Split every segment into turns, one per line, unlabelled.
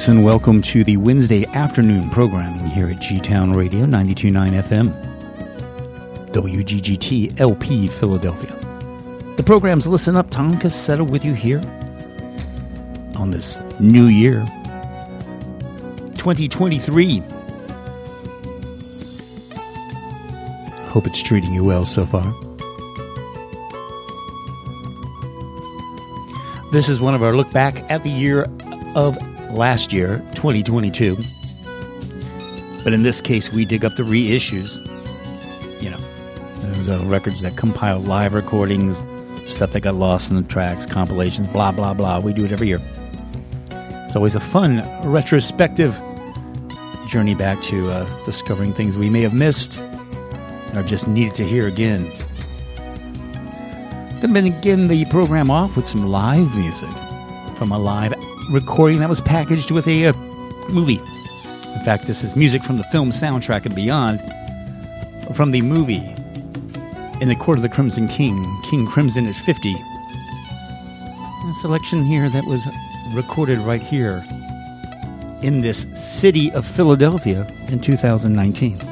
Folks, and welcome to the Wednesday afternoon programming here at G Town Radio 929 FM, WGGT LP Philadelphia. The program's Listen Up. Tom Cassetta with you here on this new year, 2023. Hope it's treating you well so far. This is one of our look back at the year of last year, 2022. But in this case, we dig up the reissues. You know, those are records that compile live recordings, stuff that got lost in the tracks, compilations, blah, blah, blah. We do it every year. It's always a fun retrospective journey back to uh, discovering things we may have missed or just needed to hear again. Gonna begin the program off with some live music from a live recording that was packaged with a uh, movie. In fact, this is music from the film soundtrack and beyond from the movie In the Court of the Crimson King, King Crimson at 50. A selection here that was recorded right here in this city of Philadelphia in 2019.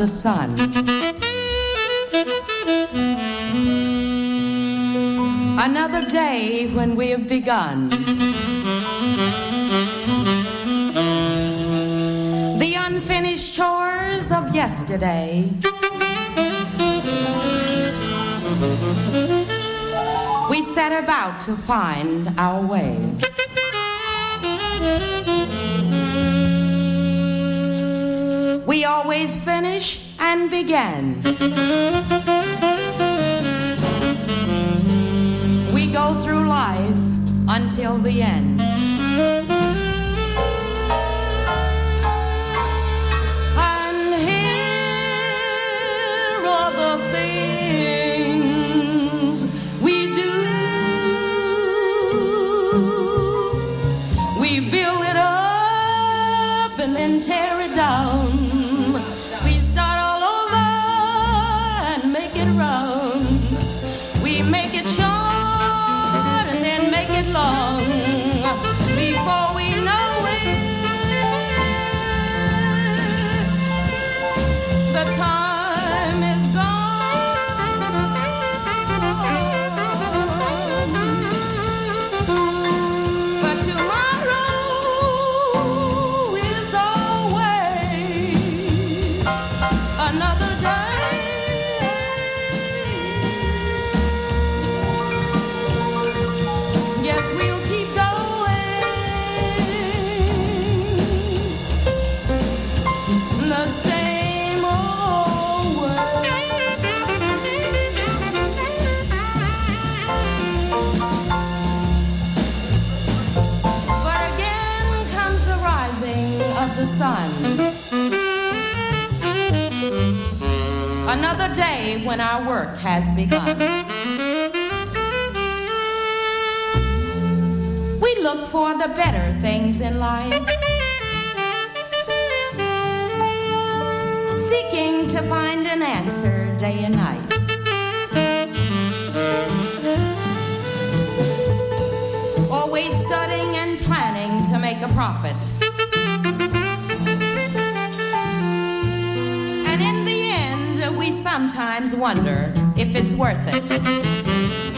The sun. Another day when we have begun. The unfinished chores of yesterday. We set about to find our way. We always finish and begin. We go through life until the end. When our work has begun. We look for the better things in life. Seeking to find an answer day and night. Always studying and planning to make a profit. Sometimes wonder if it's worth it.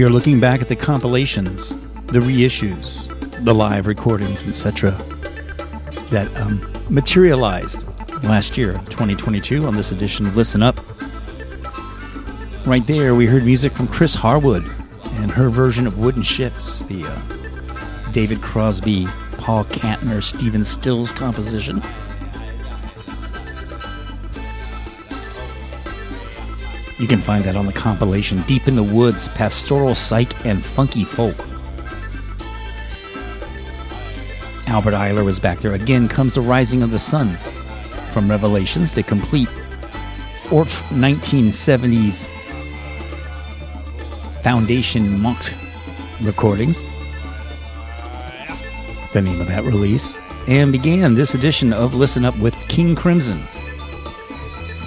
We
are looking back at the compilations, the reissues, the live recordings, etc., that um, materialized last year, 2022, on this edition of Listen Up. Right there, we heard music from Chris Harwood and her version of Wooden Ships, the uh, David Crosby, Paul Kantner, Stephen Stills composition. You can find that on the compilation Deep in the Woods, Pastoral Psych and Funky Folk. Albert Ayler was back there. Again comes the Rising of the Sun from Revelations to complete Orff 1970s Foundation Monk recordings. The name of that release. And began this edition of Listen Up with King Crimson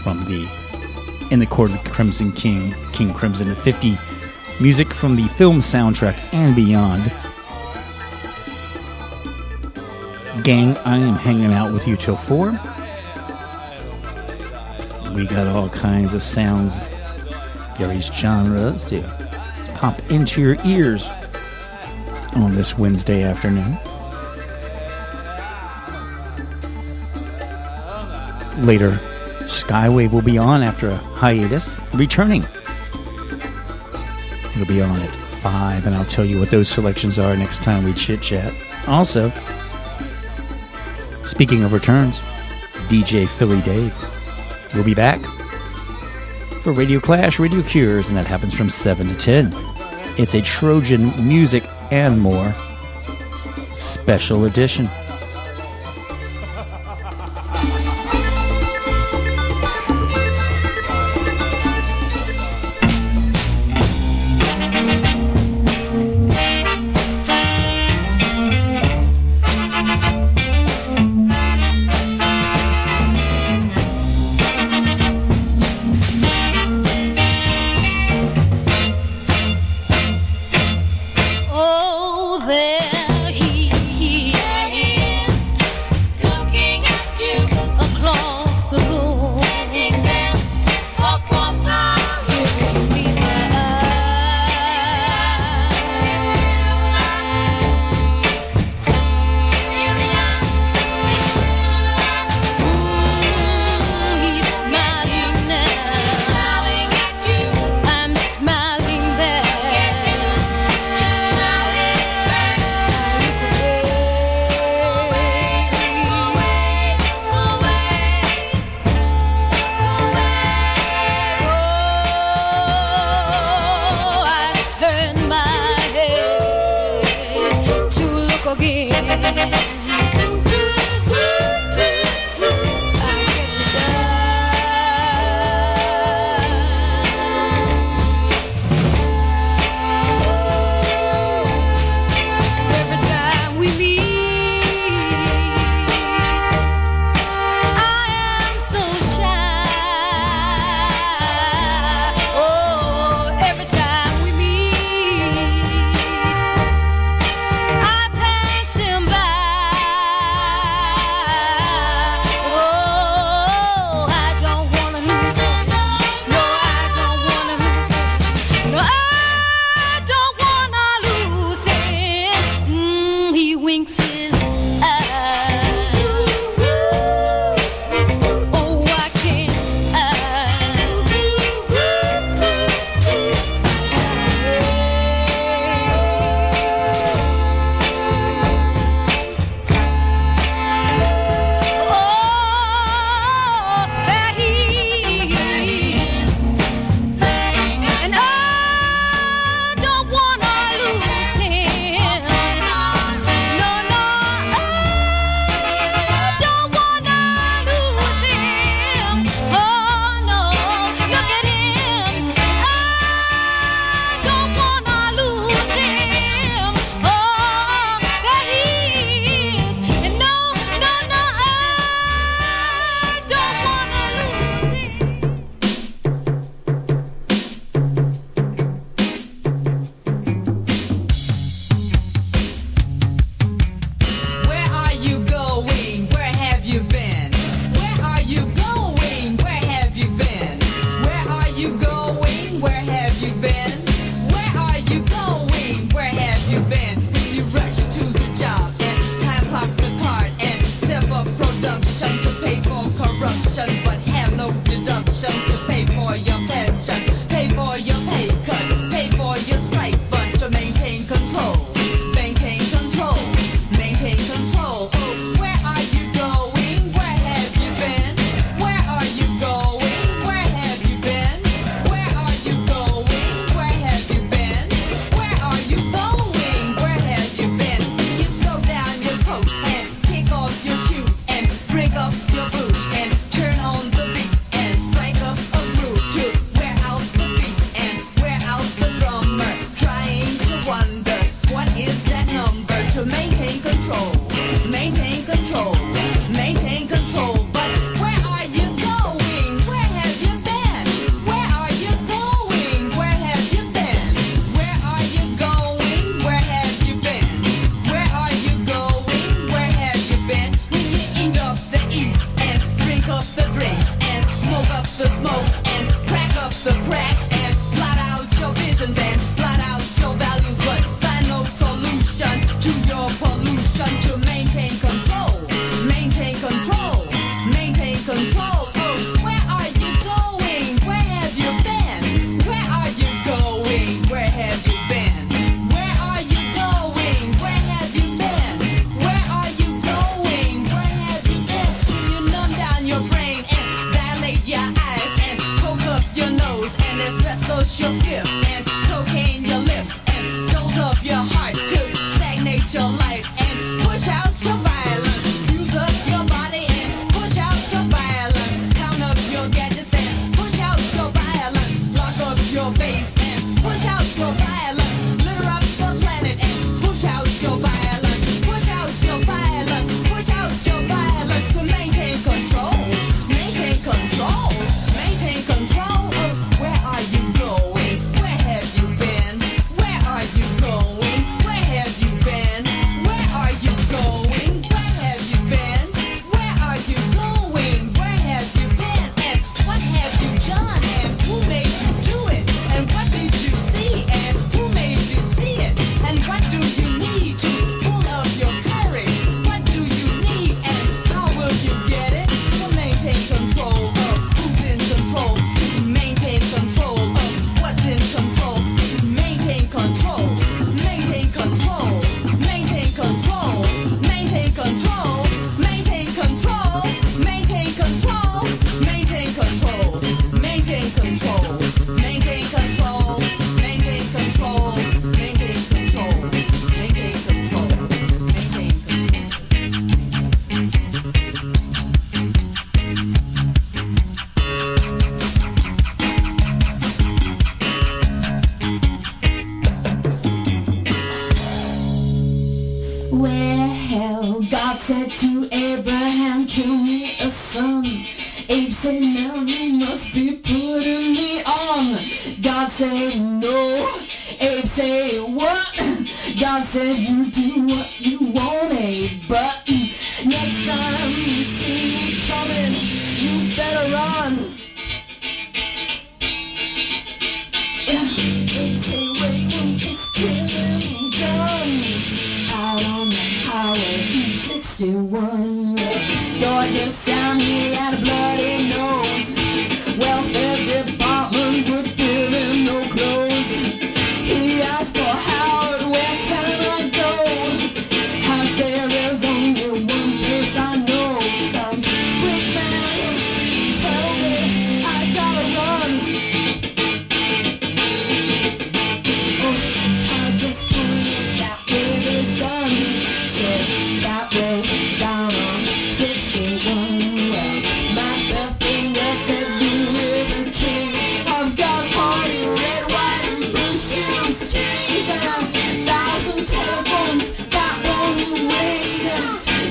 from the In the Court of Crimson King, King Crimson at 50. Music from the film soundtrack and beyond. Gang, I am hanging out with you till 4. We got all kinds of sounds, various genres to pop into your ears on this Wednesday afternoon. Later, Skywave will be on after a hiatus, returning. It'll be on at 5, and I'll tell you what those selections are next time we chit chat. Also, speaking of returns, DJ Philly Dave will be back for Radio Clash, Radio Cures, and that happens from 7 to 10. It's a Trojan music and more special edition.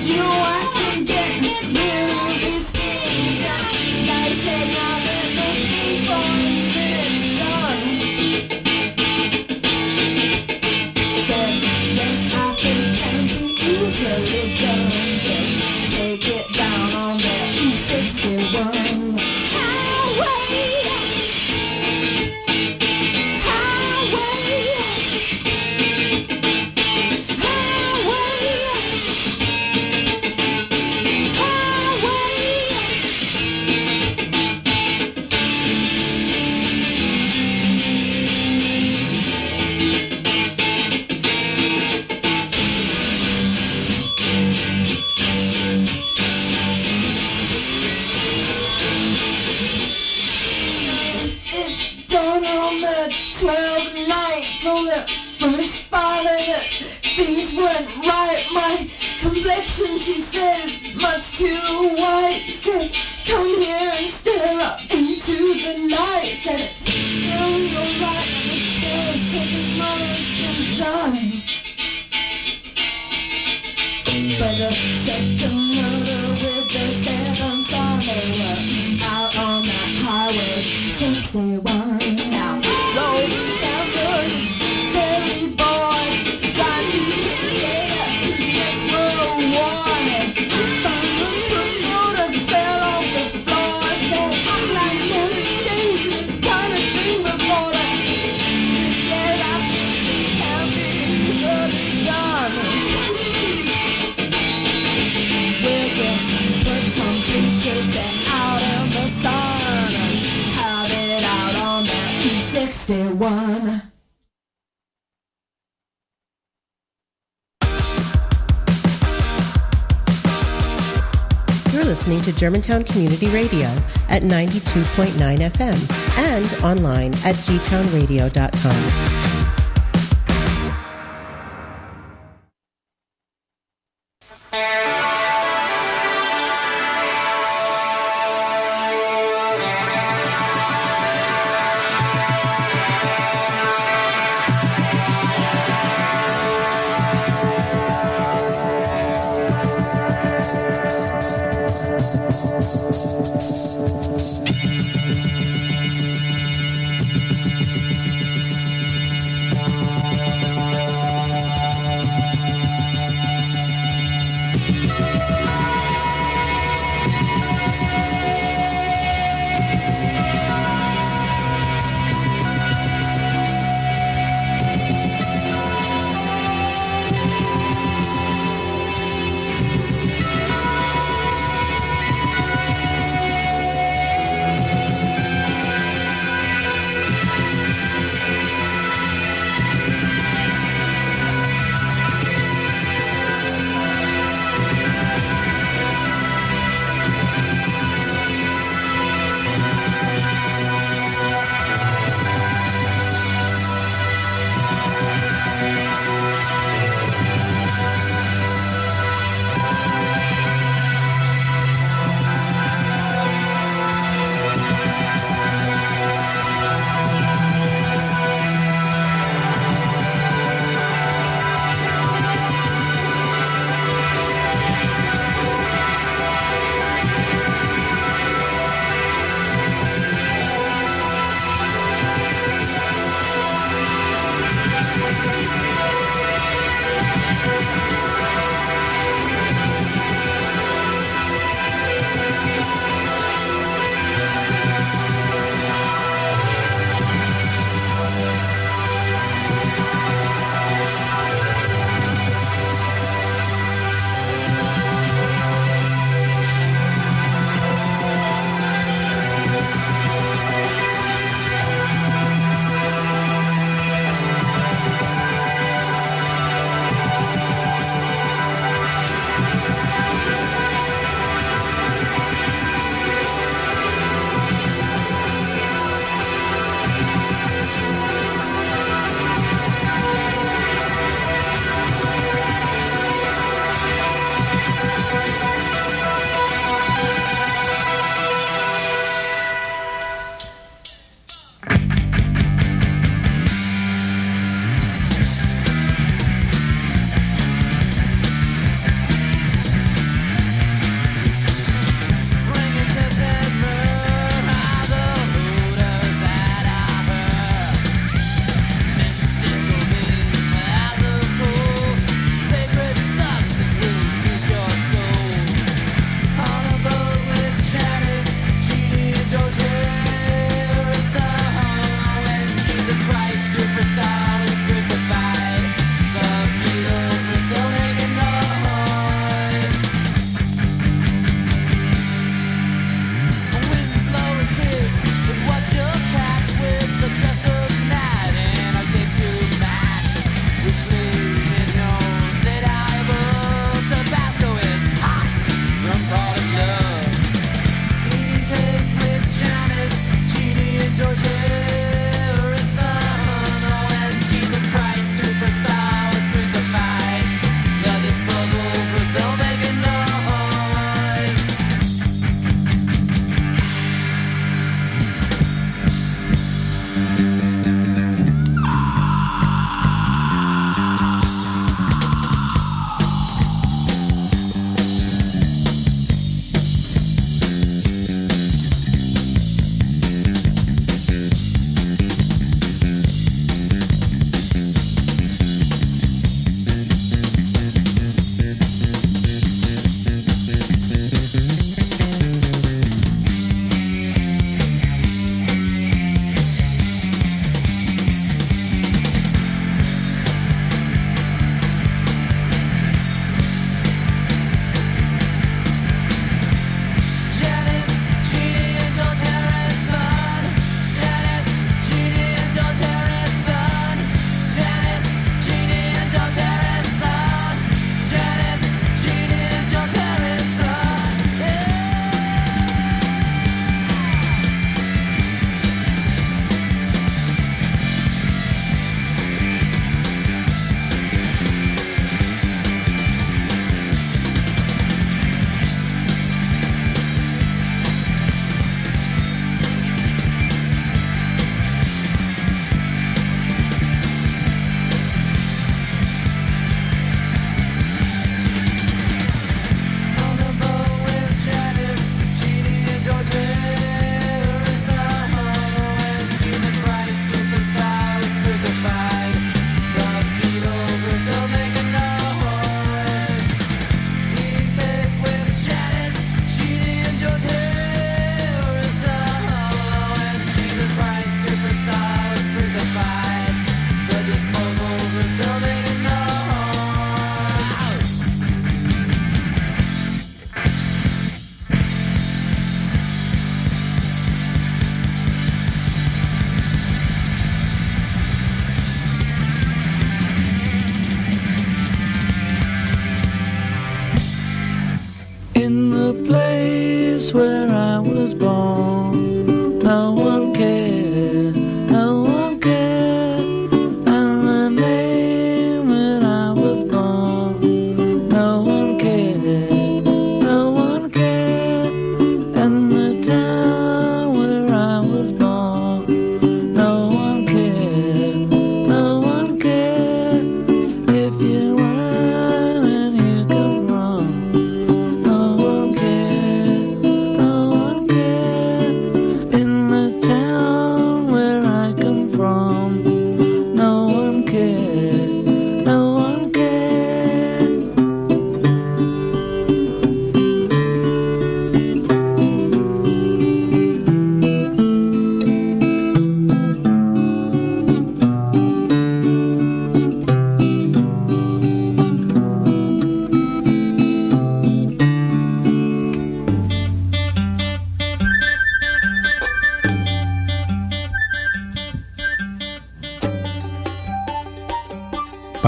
Do you 92.9 FM and online at gtownradio.com.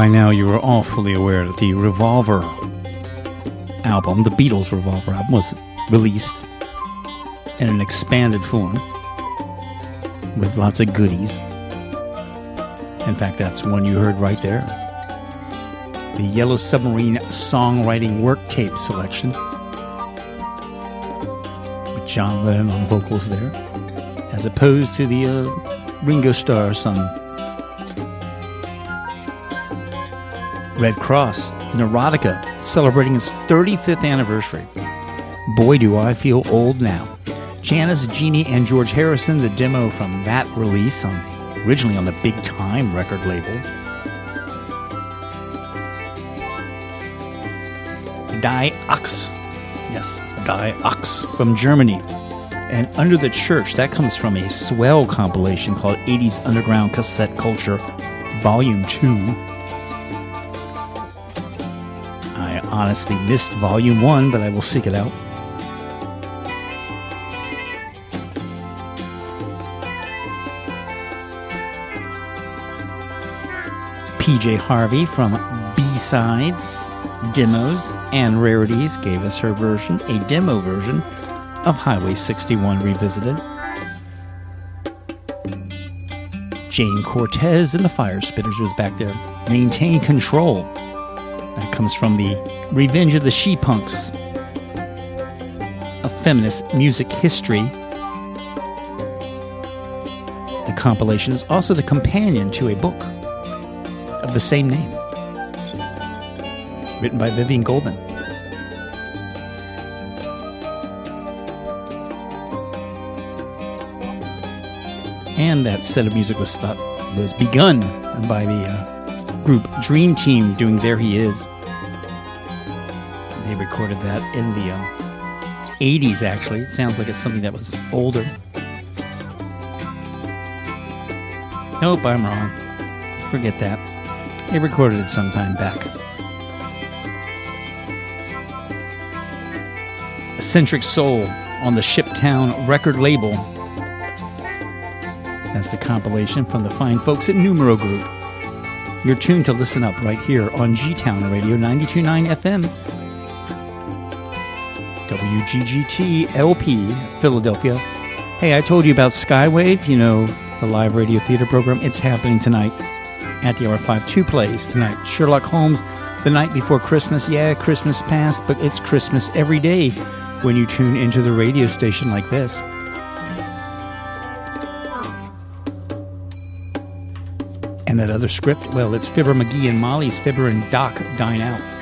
By now, you are all fully aware that the Revolver album, the Beatles Revolver album, was released in an expanded form with lots of goodies. In fact, that's one you heard right there. The Yellow Submarine Songwriting Work Tape Selection. With John Lennon on vocals there. As opposed to the uh, Ringo Starr song Redd Kross, Neurotica, celebrating its 35th anniversary. Boy, do I feel old now. Janice, Jeannie, and George Harrison, the demo from that release, on, originally on the Big Time record label. Die Ox, yes, Die Ox from Germany. And Under the Church, that comes from a swell compilation called 80s Underground Cassette Culture, Volume 2. Honestly missed volume one, but I will seek it out. PJ Harvey from B-Sides, Demos, and Rarities gave us her version, a demo version of Highway 61 Revisited. Jayne Cortez and the Firespitters was back there. Maintain Control. Comes from the Revenge of the She Punks, a feminist music history. The compilation is also the companion to a book of the same name, written by Vivien Goldman. And that set of music was thought, was begun by the uh, group Dream Team doing "There He Is." Recorded that in the um, 80s. Actually, it sounds like it's something that was older. Nope, I'm wrong. Forget that. They recorded it sometime back. Eccentric Soul on the Shiptown record label. That's the compilation from the fine folks at Numero Group. You're tuned to Listen Up right here on G Town Radio 929 FM. WGGT LP, Philadelphia. Hey, I told you about Skywave, you know, the live radio theater program. It's happening tonight at the hour 5. Two plays tonight. Sherlock Holmes, the night before Christmas. Yeah, Christmas passed, but it's Christmas every day when you tune into the radio station like this. And that other script, well, it's Fibber McGee and Molly's Fibber and Doc Dine Out.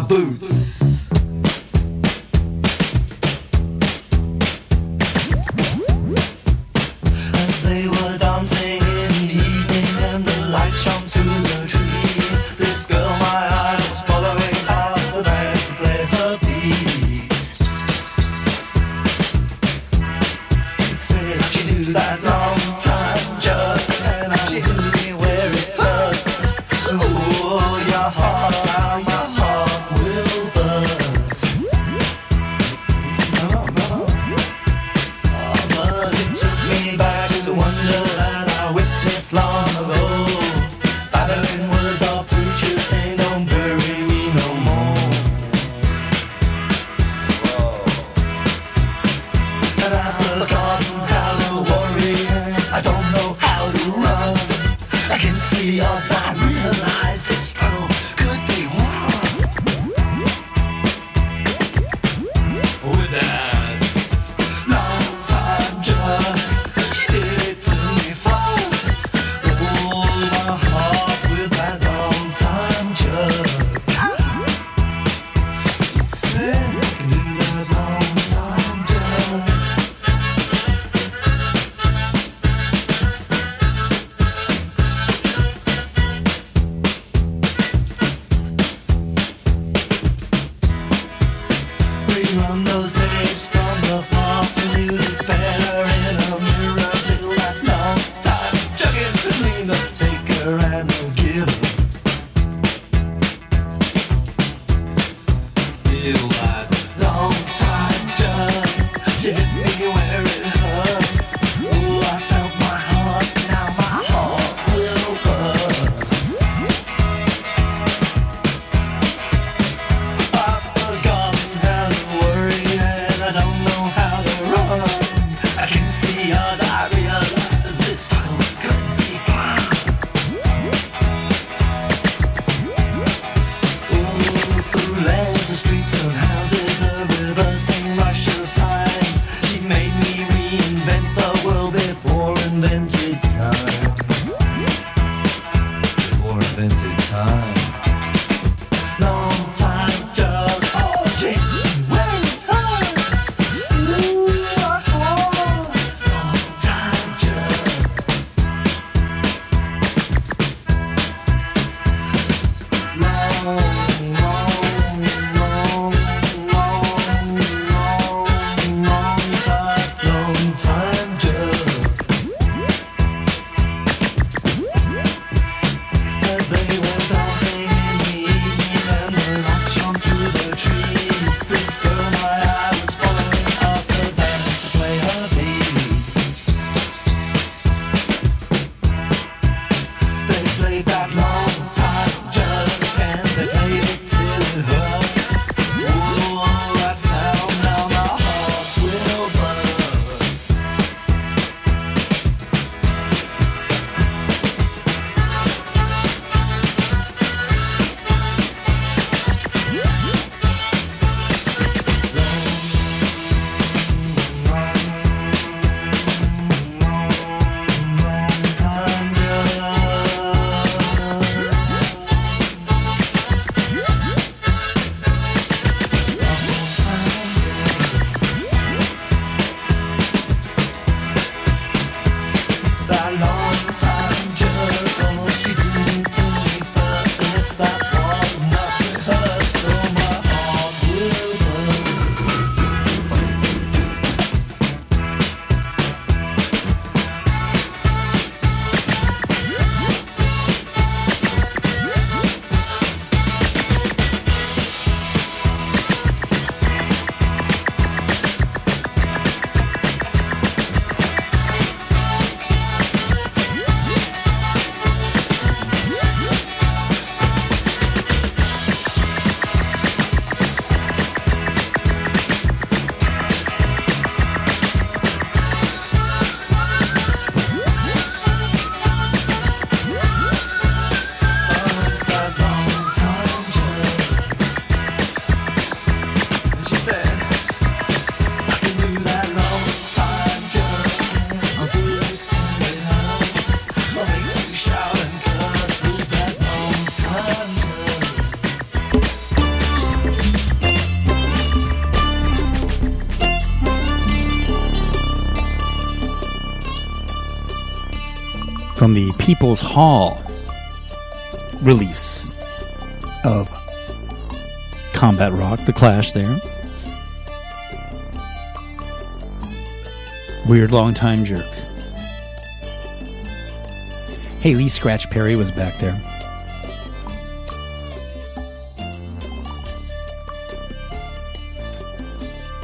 Trouble
People's Hall release of Combat Rock, The Clash there. Weird Long Time Jerk. Hey, Lee Scratch Perry was back there.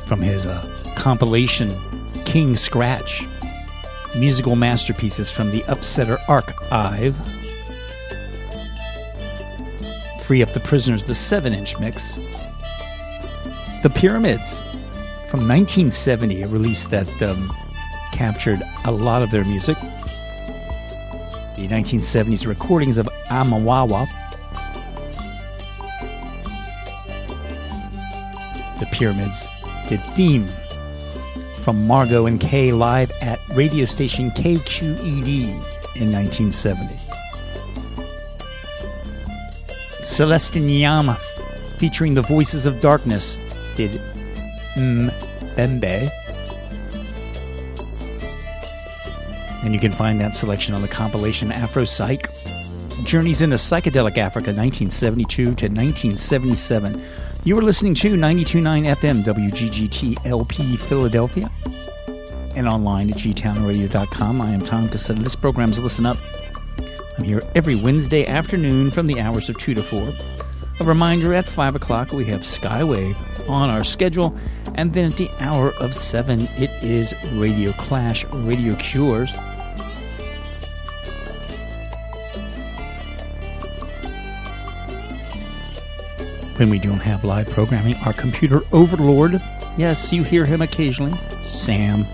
From his uh, compilation King Scratch musical masterpieces from the Upsetter Archive. Free Up the Prisoners, the 7 inch mix. The Pyramids from 1970, a release that um, captured a lot of their music. The 1970s recordings of Aomawa. The Pyramids did Theme from Margot and Kay live at radio station KQED in 1970. Celestin Yama, featuring the Voices of Darkness, did Mbembe. And you can find that selection on the compilation Afro Psych. Journeys into Psychedelic Africa 1972 to 1977. You are listening to 92.9 FM WGGT LP Philadelphia and online at gtownradio.com. I am Tom Cassetta. This program is Listen Up. I'm here every Wednesday afternoon from the hours of 2 to 4. A reminder at 5 o'clock we have Skywave on our schedule, and then at the hour of 7 it is Radio Clash, Radio Cures. When we don't have live programming, our computer overlord, yes, you hear him occasionally, Sam,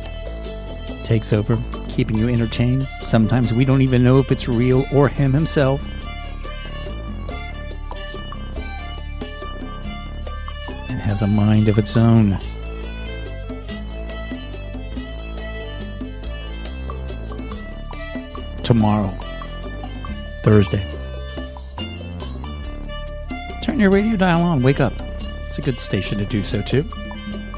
takes over, keeping you entertained. Sometimes we don't even know if it's real or him himself. And has a mind of its own. Tomorrow, Thursday. Your radio dial on, wake up. It's a good station to do so too.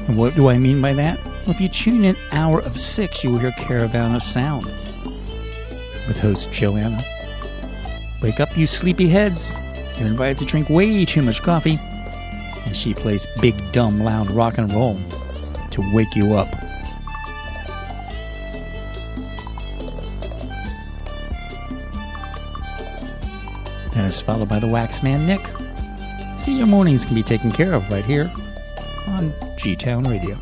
And what do I mean by that? Well, if you tune in hour of six, you will hear Caravan of Sound with host Joanna. Wake up, you sleepy heads. You're invited to drink way too much coffee. And she plays big, dumb, loud rock and roll to wake you up. That is followed by the Waxman Nick. Your mornings can be taken care of right here on G Town Radio.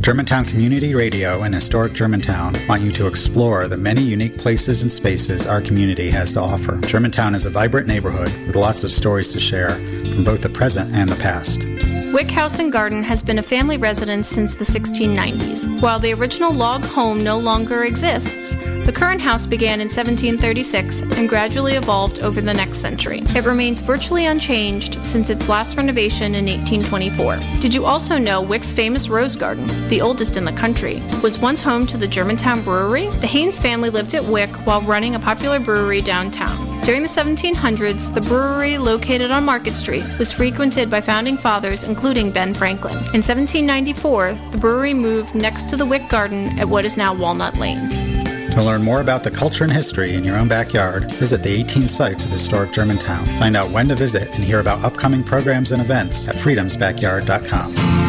Germantown Community Radio and Historic Germantown want you to explore the many unique places and spaces our community has to offer. Germantown is a vibrant neighborhood with lots of stories to share from both the present and the past.
Wyck House and Garden has been a family residence since the 1690s. While the original log home no longer exists, the current house began in 1736 and gradually evolved over the next century. It remains virtually unchanged since its last renovation in 1824. Did you also know Wyck's famous Rose Garden, the oldest in the country, was once home to the Germantown Brewery? The Haines family lived at Wyck while running a popular brewery downtown. During the 1700s, the brewery, located on Market Street, was frequented by founding fathers including Ben Franklin. In 1794, the brewery moved next to the Wyck Garden at what is now Walnut Lane.
To learn more about the culture and history in your own backyard, visit the 18 sites of historic Germantown. Find out when to visit and hear about upcoming programs and events at freedomsbackyard.com.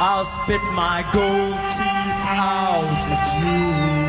I'll spit my gold teeth out at you.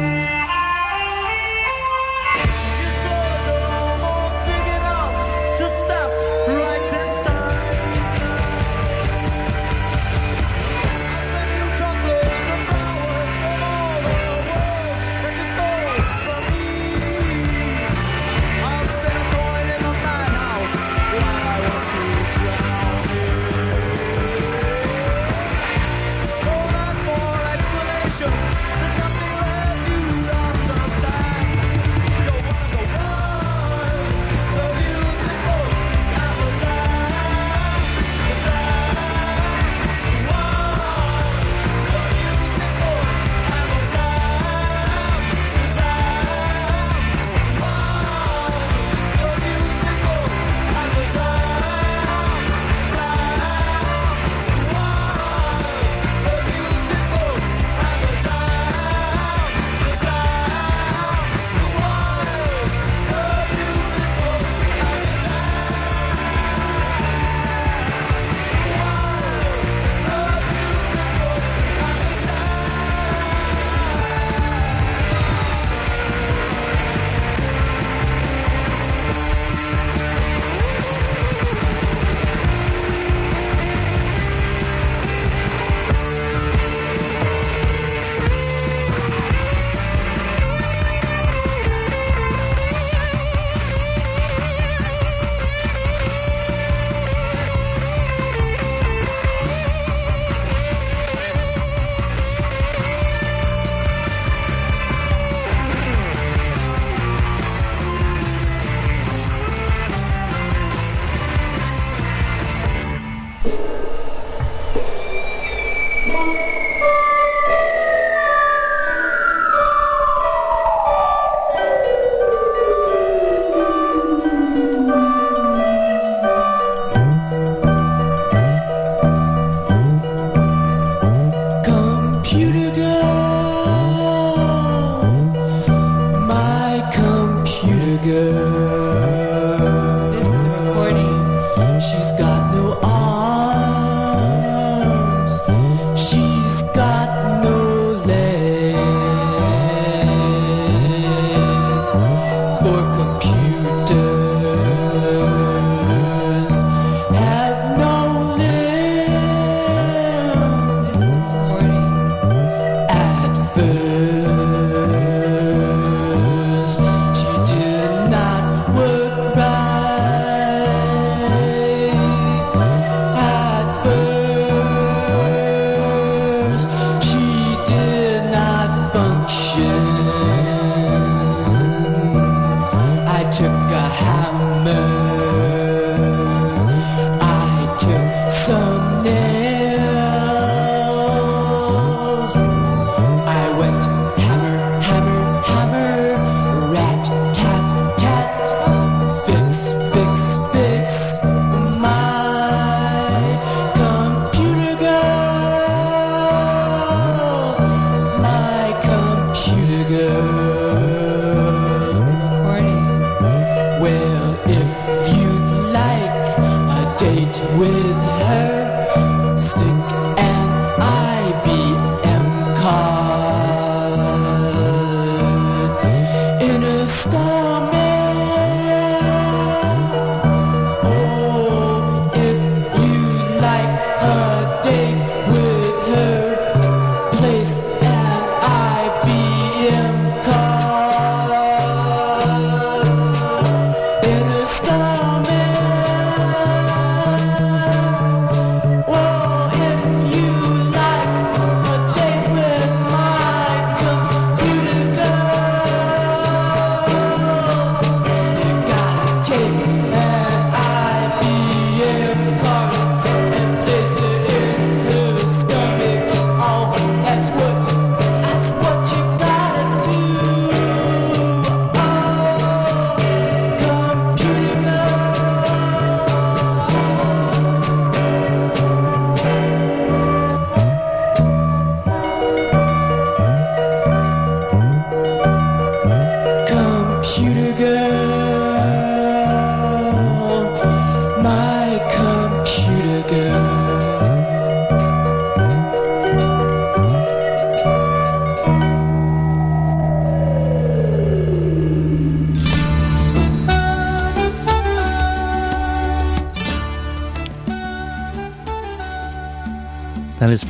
with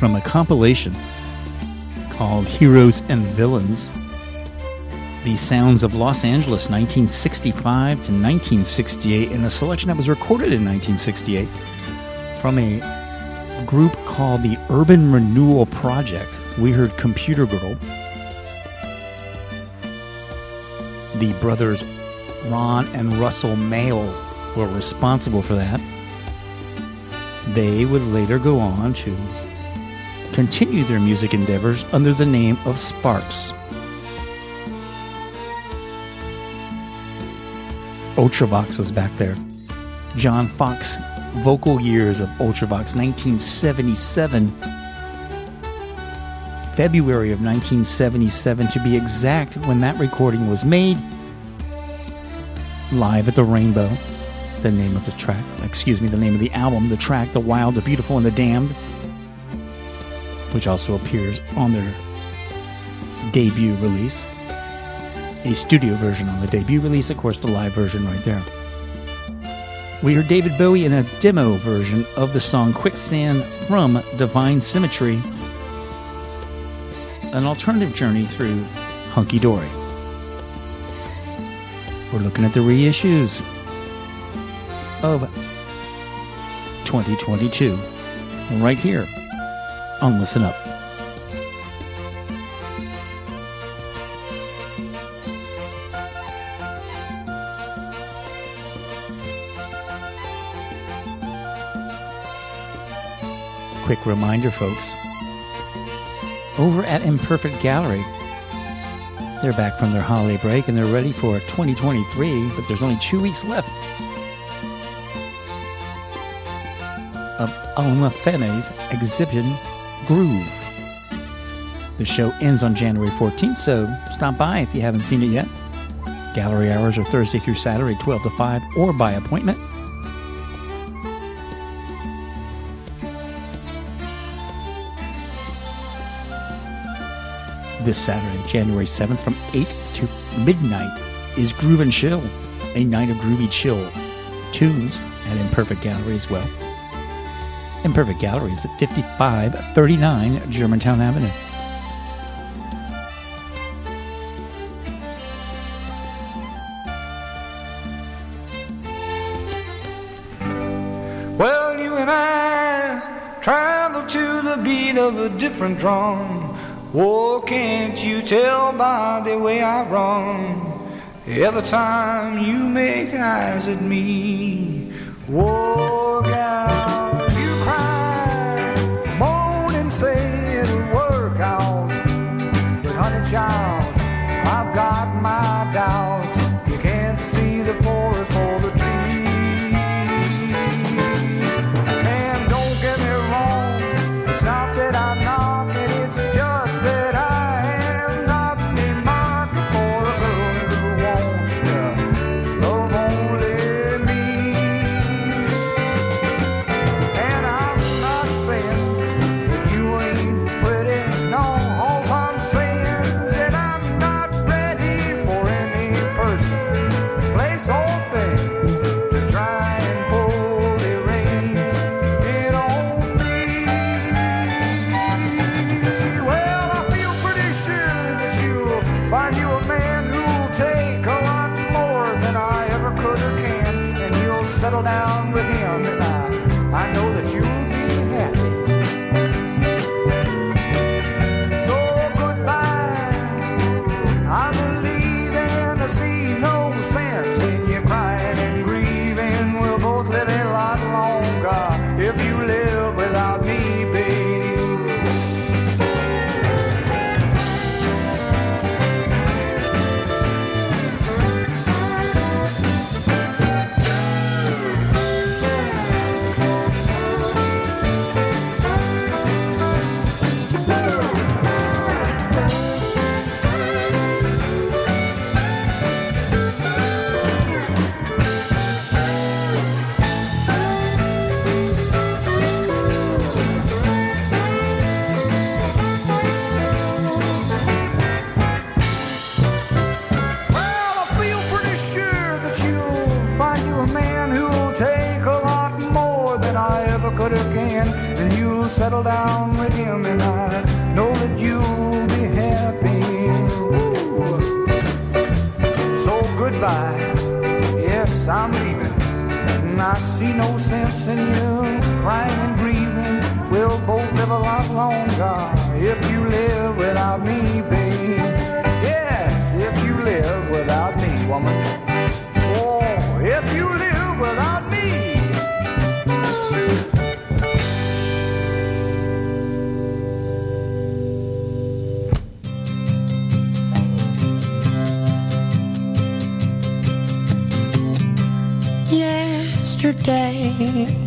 from a
compilation called Heroes and Villains. The Sounds of Los Angeles, 1965 to 1968, and a selection that was recorded in 1968 from a group called the Urban Renewal Project. We heard Computer Girl. The brothers Ron and Russell Mael were responsible for that. They would later go on to continue their music endeavors under the name of Sparks. Ultravox was back there. John Foxx vocal years of Ultravox 1977 February of 1977 to be exact when that recording was made live at the Rainbow the name of the track excuse me the name of the album the track The Wild the Beautiful and the Damned which also appears on their debut release a studio version on the debut release of course the live version right there we heard David Bowie in a demo version of the song Quicksand from Divine Symmetry, an alternative journey through Hunky Dory. We're looking at the reissues of 2022 right here on Listen Up. quick reminder, folks. Over at Imperfect Gallery, they're back from their holiday break and they're ready for 2023, but there's only two weeks left of Alma Fene's exhibition Groove. The show ends on January 14th, so stop by if you haven't seen it yet. Gallery hours are Thursday through Saturday, 12 to 5, or by appointment. this Saturday, January 7th from 8 to midnight is Groove and Chill, a night of groovy chill tunes at Imperfect Gallery as well. Imperfect Gallery is at 5539 Germantown Avenue.
Well, you and I travel to the beat of a different drum. Oh, can't you tell by the way I run? Every time you make eyes at me. Oh, down with him, and I know that you'll be happy. Ooh. So goodbye, yes, I'm leaving. And I see no sense in you crying and grieving. We'll both live a lot longer if you live without me, babe.
Mm-hmm.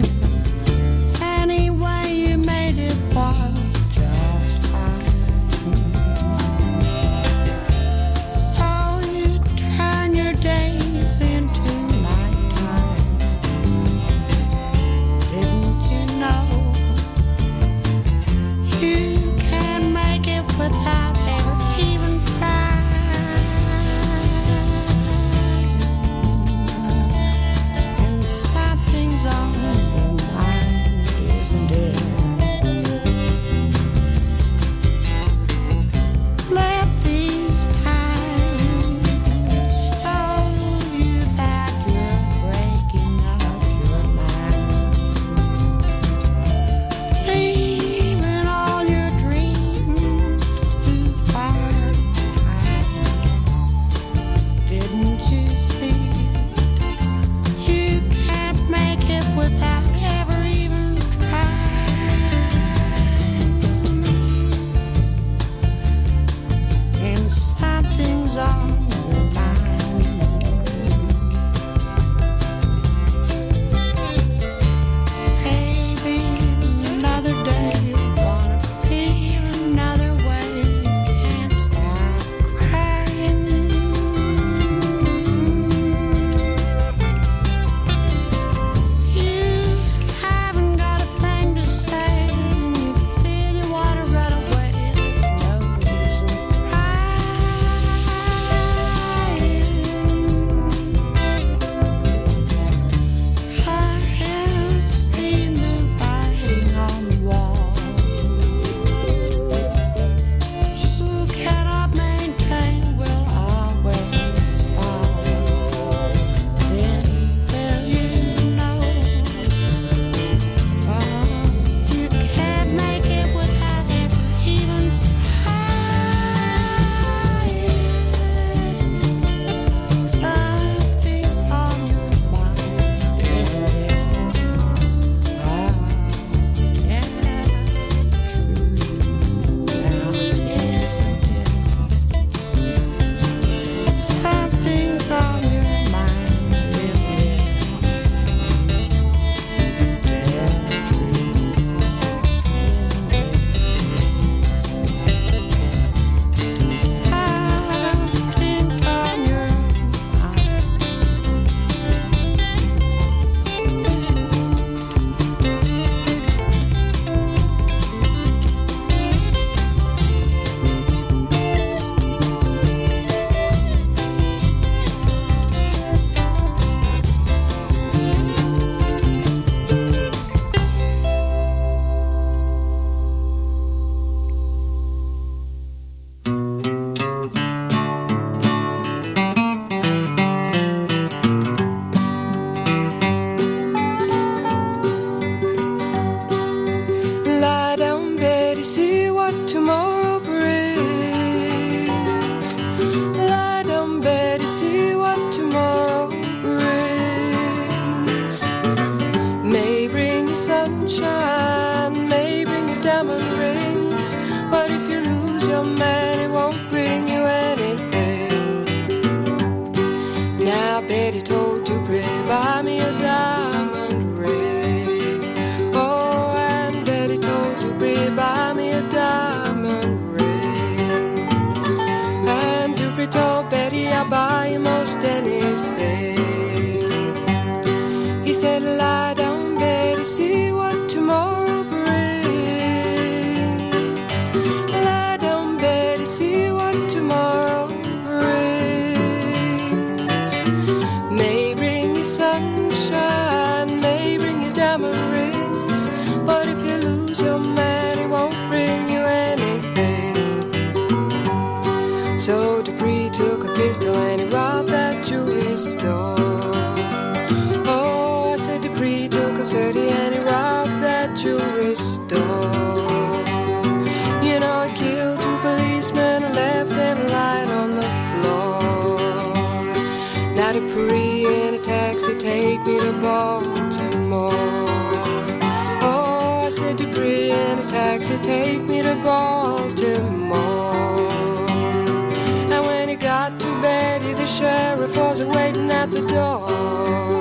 at the door.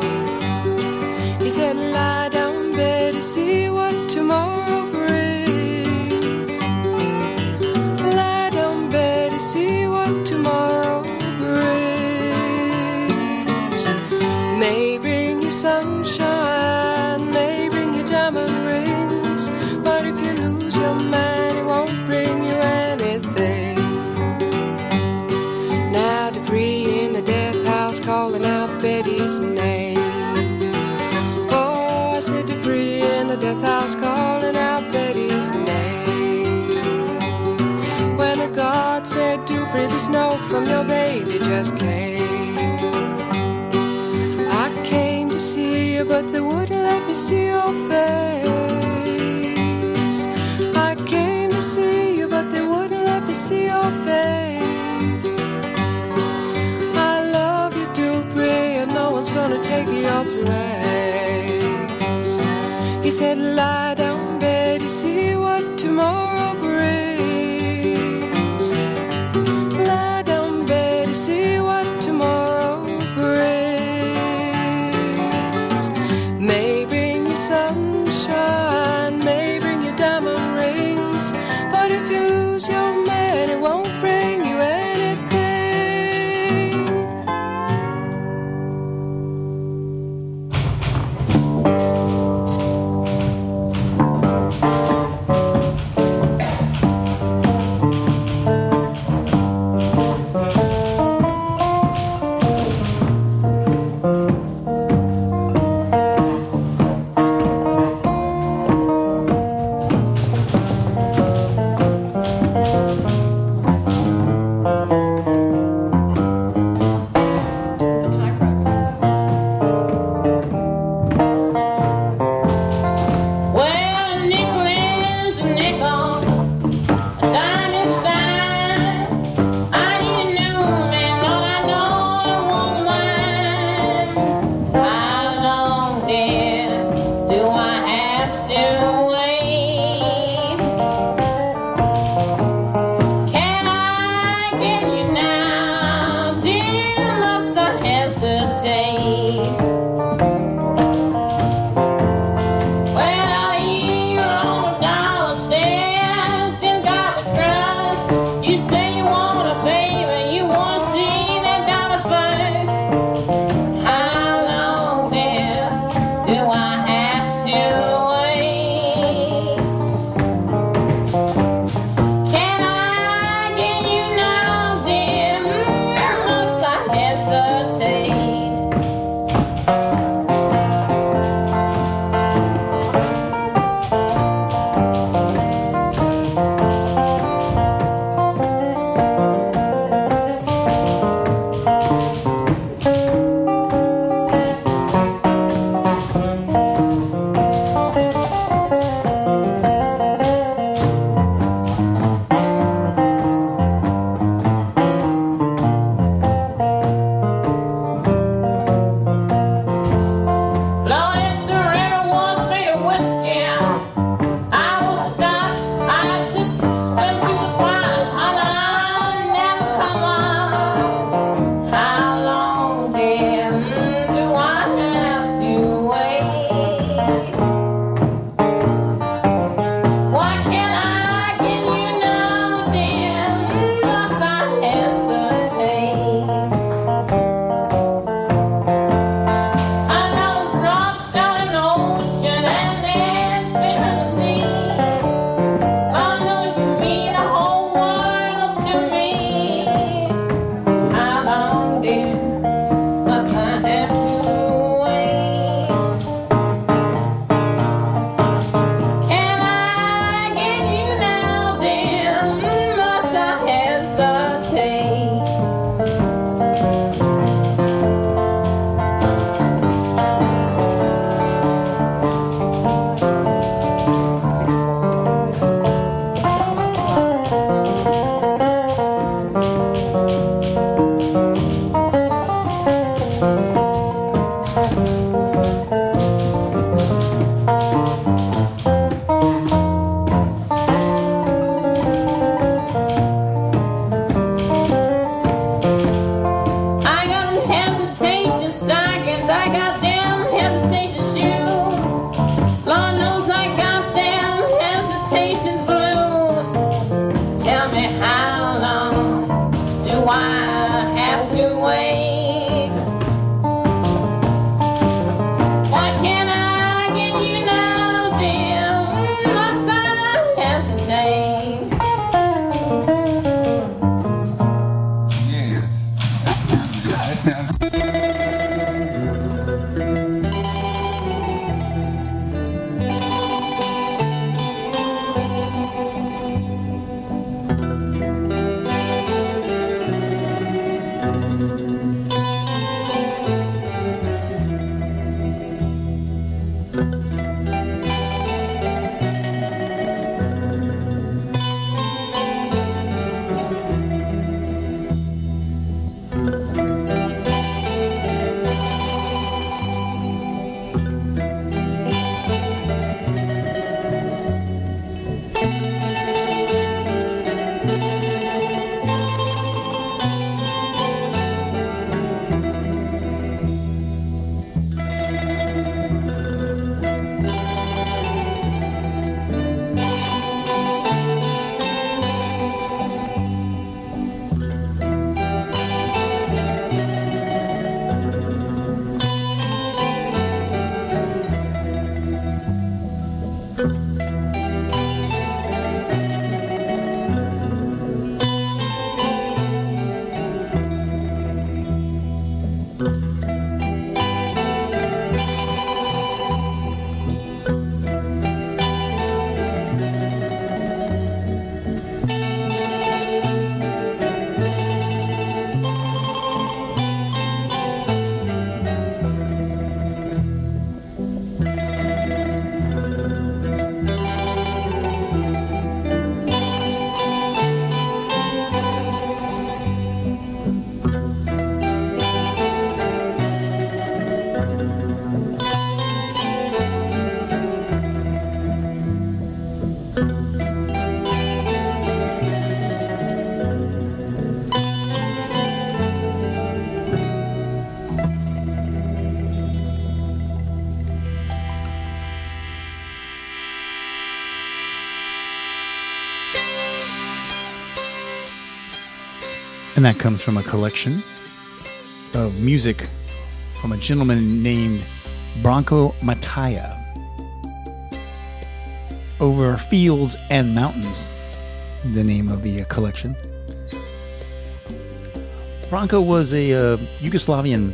from your baby just came. I came to see you, but they wouldn't let me see you. And
that
comes from a collection of music from a gentleman named Branko Mataja. Over Fields and Mountains, the name of the uh, collection. Branko was a uh, Yugoslavian,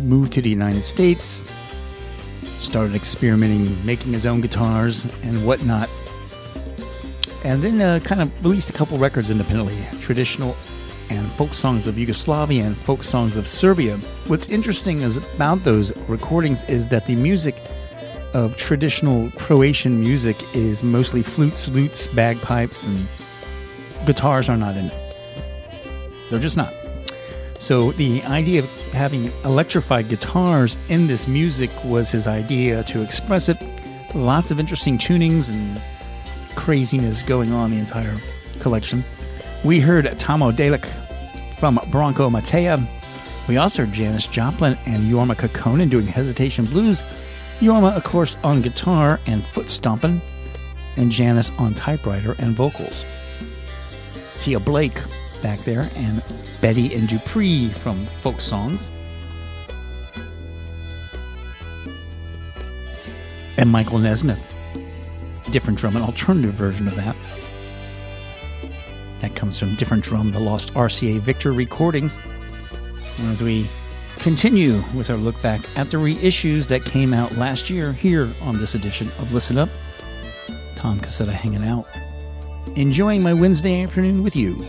moved to the United States, started experimenting, making his own guitars and whatnot, and then uh, kind of released a couple records independently, traditional and folk songs of Yugoslavia and folk songs of Serbia. What's interesting is about those recordings is that the music of traditional Croatian music is mostly flutes, lutes, bagpipes, and guitars are not in it. They're just not. So the idea of having electrified guitars in this music was his idea to express it. Lots of interesting tunings and craziness going on the entire collection. We heard Tomo Dalic from Branko Mataja. We also heard Janis Joplin and Jorma Kaukonen doing Hesitation Blues. Yorma, of course, on guitar and foot stomping, and Janis on typewriter and vocals. Tia Blake back there, and Betty and Dupree from folk songs. And Michael Nesmith, different drum, an alternative version of that. That comes from Different Drum, the Lost RCA Victor recordings. And as we continue with our look back at the reissues that came out last year here on this edition of Listen Up, Tom Cassetta hanging out, enjoying my Wednesday afternoon with you.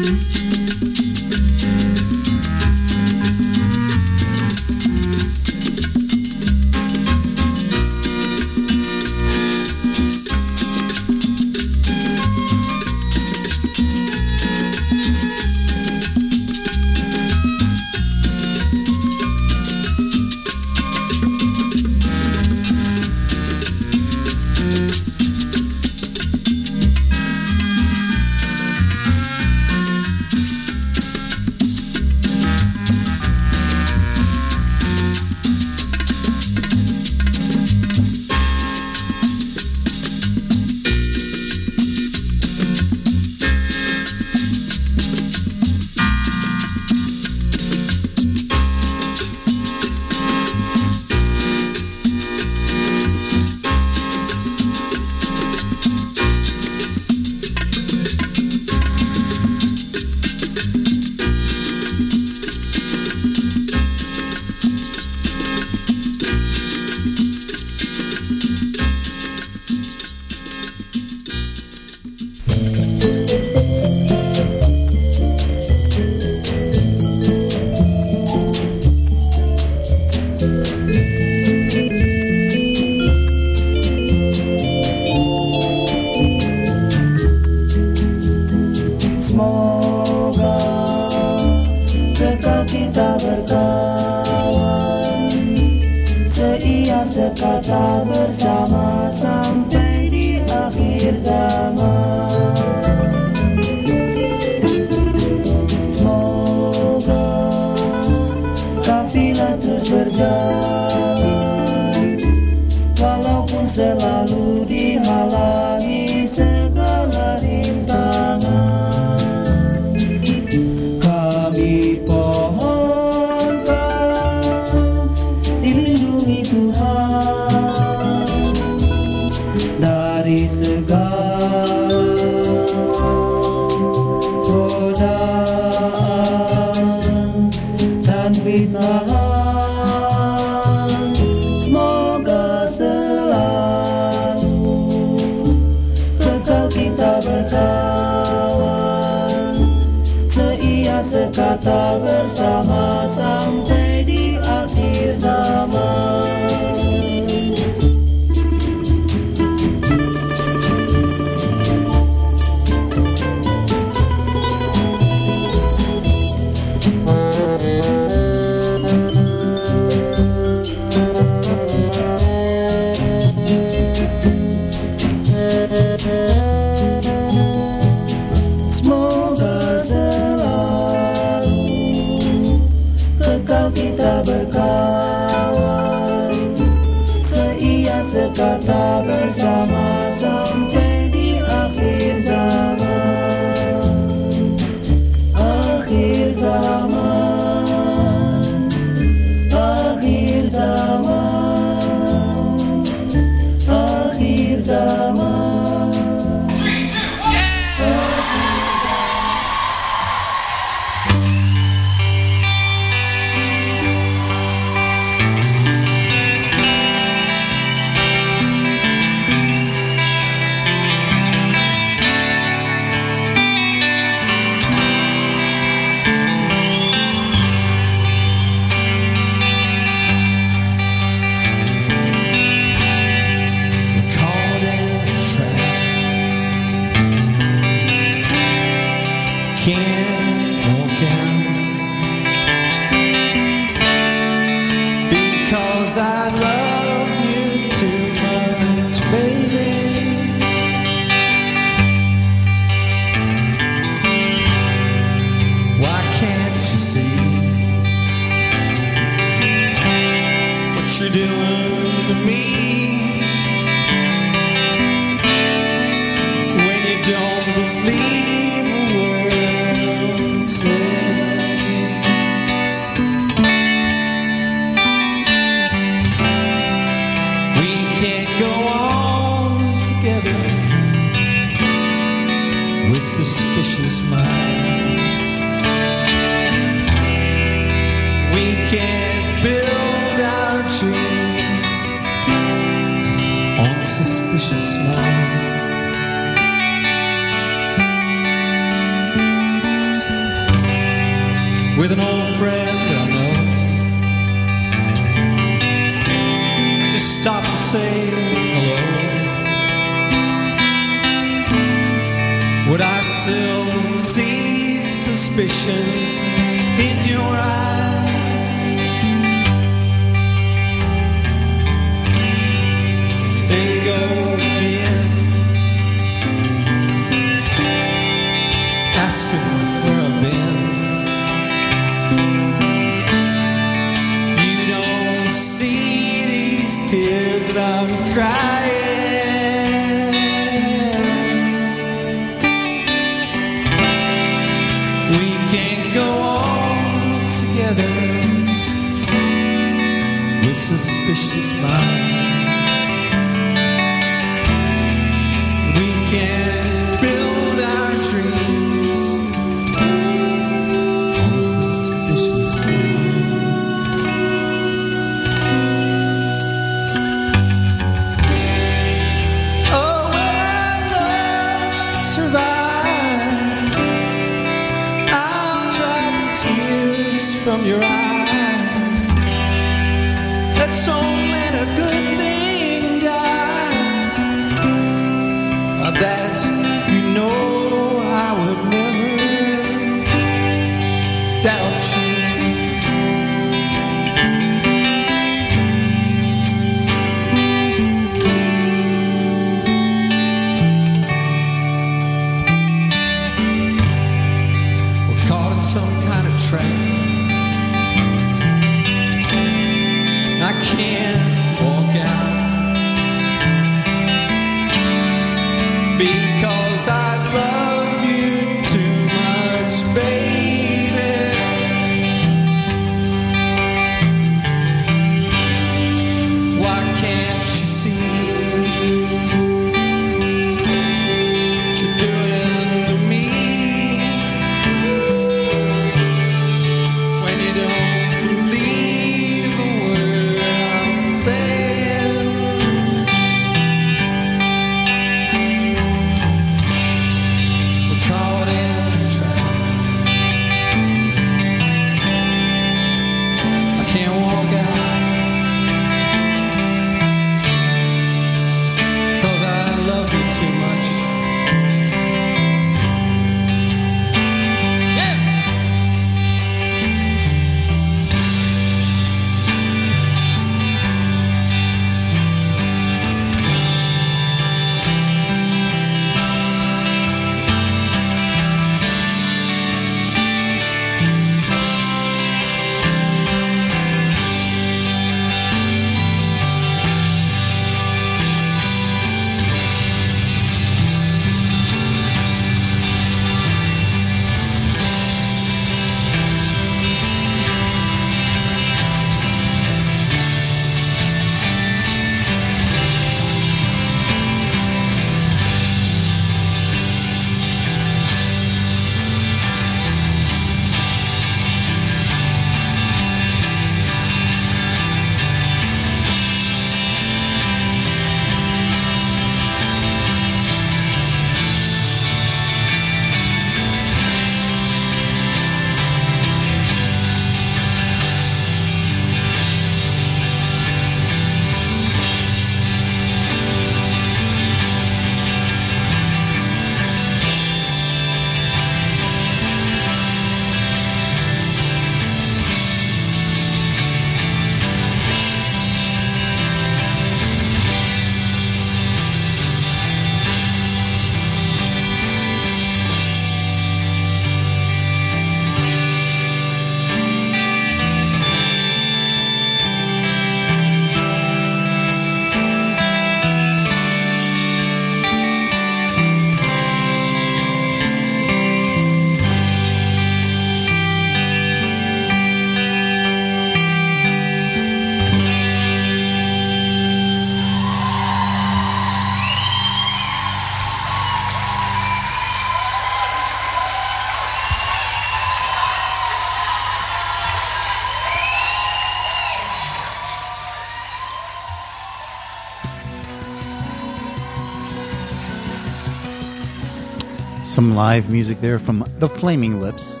Some live music there from the Flaming Lips,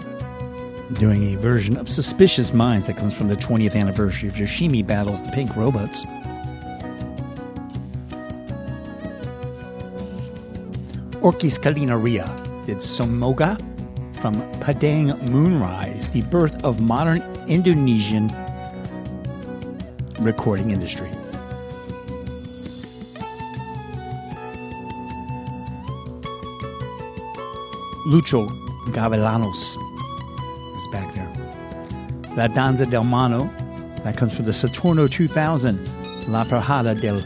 doing a version of Suspicious Minds that comes from the 20th anniversary of Yoshimi Battles the Pink Robots. Orkes Kalinaria did Somoga from Padang Moonrise, the birth of modern Indonesian recording industry. Lucho Gavilanos is back there. La Danza del Mano, that comes from the Saturno 2000. La Parada del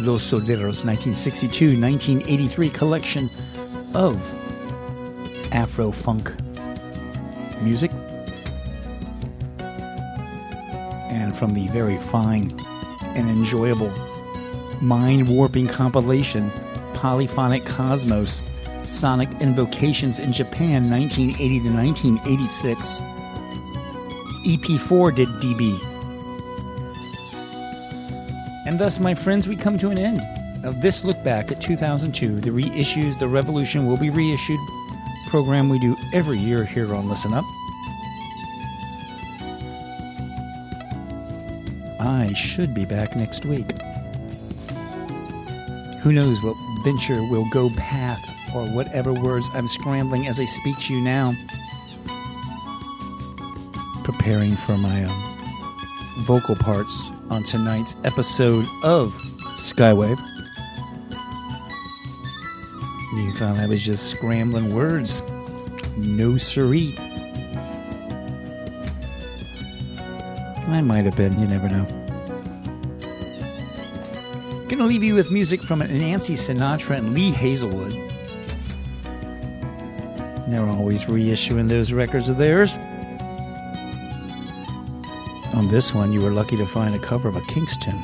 Los Sonideros 1962-1983 collection of Afro funk music. And from the very fine and enjoyable mind warping compilation Polyphonic Cosmos Sonic Invocations in Japan 1980 to 1986. EP4 did DB. And thus, my friends, we come to an end of this look back at 2002. The reissues, The Revolution will be reissued. Program we do every year here on Listen Up. I should be back next week. Who knows what venture will go path or whatever words I'm scrambling as I speak to you now, preparing for my um, vocal parts on tonight's episode of Skywave. You thought I was just scrambling words. No siree. I might have been, you never know.
Gonna leave you with music from Nancy Sinatra and Lee Hazlewood. And they're always reissuing those records of theirs. On this one, you were lucky to find a cover of a Kingston.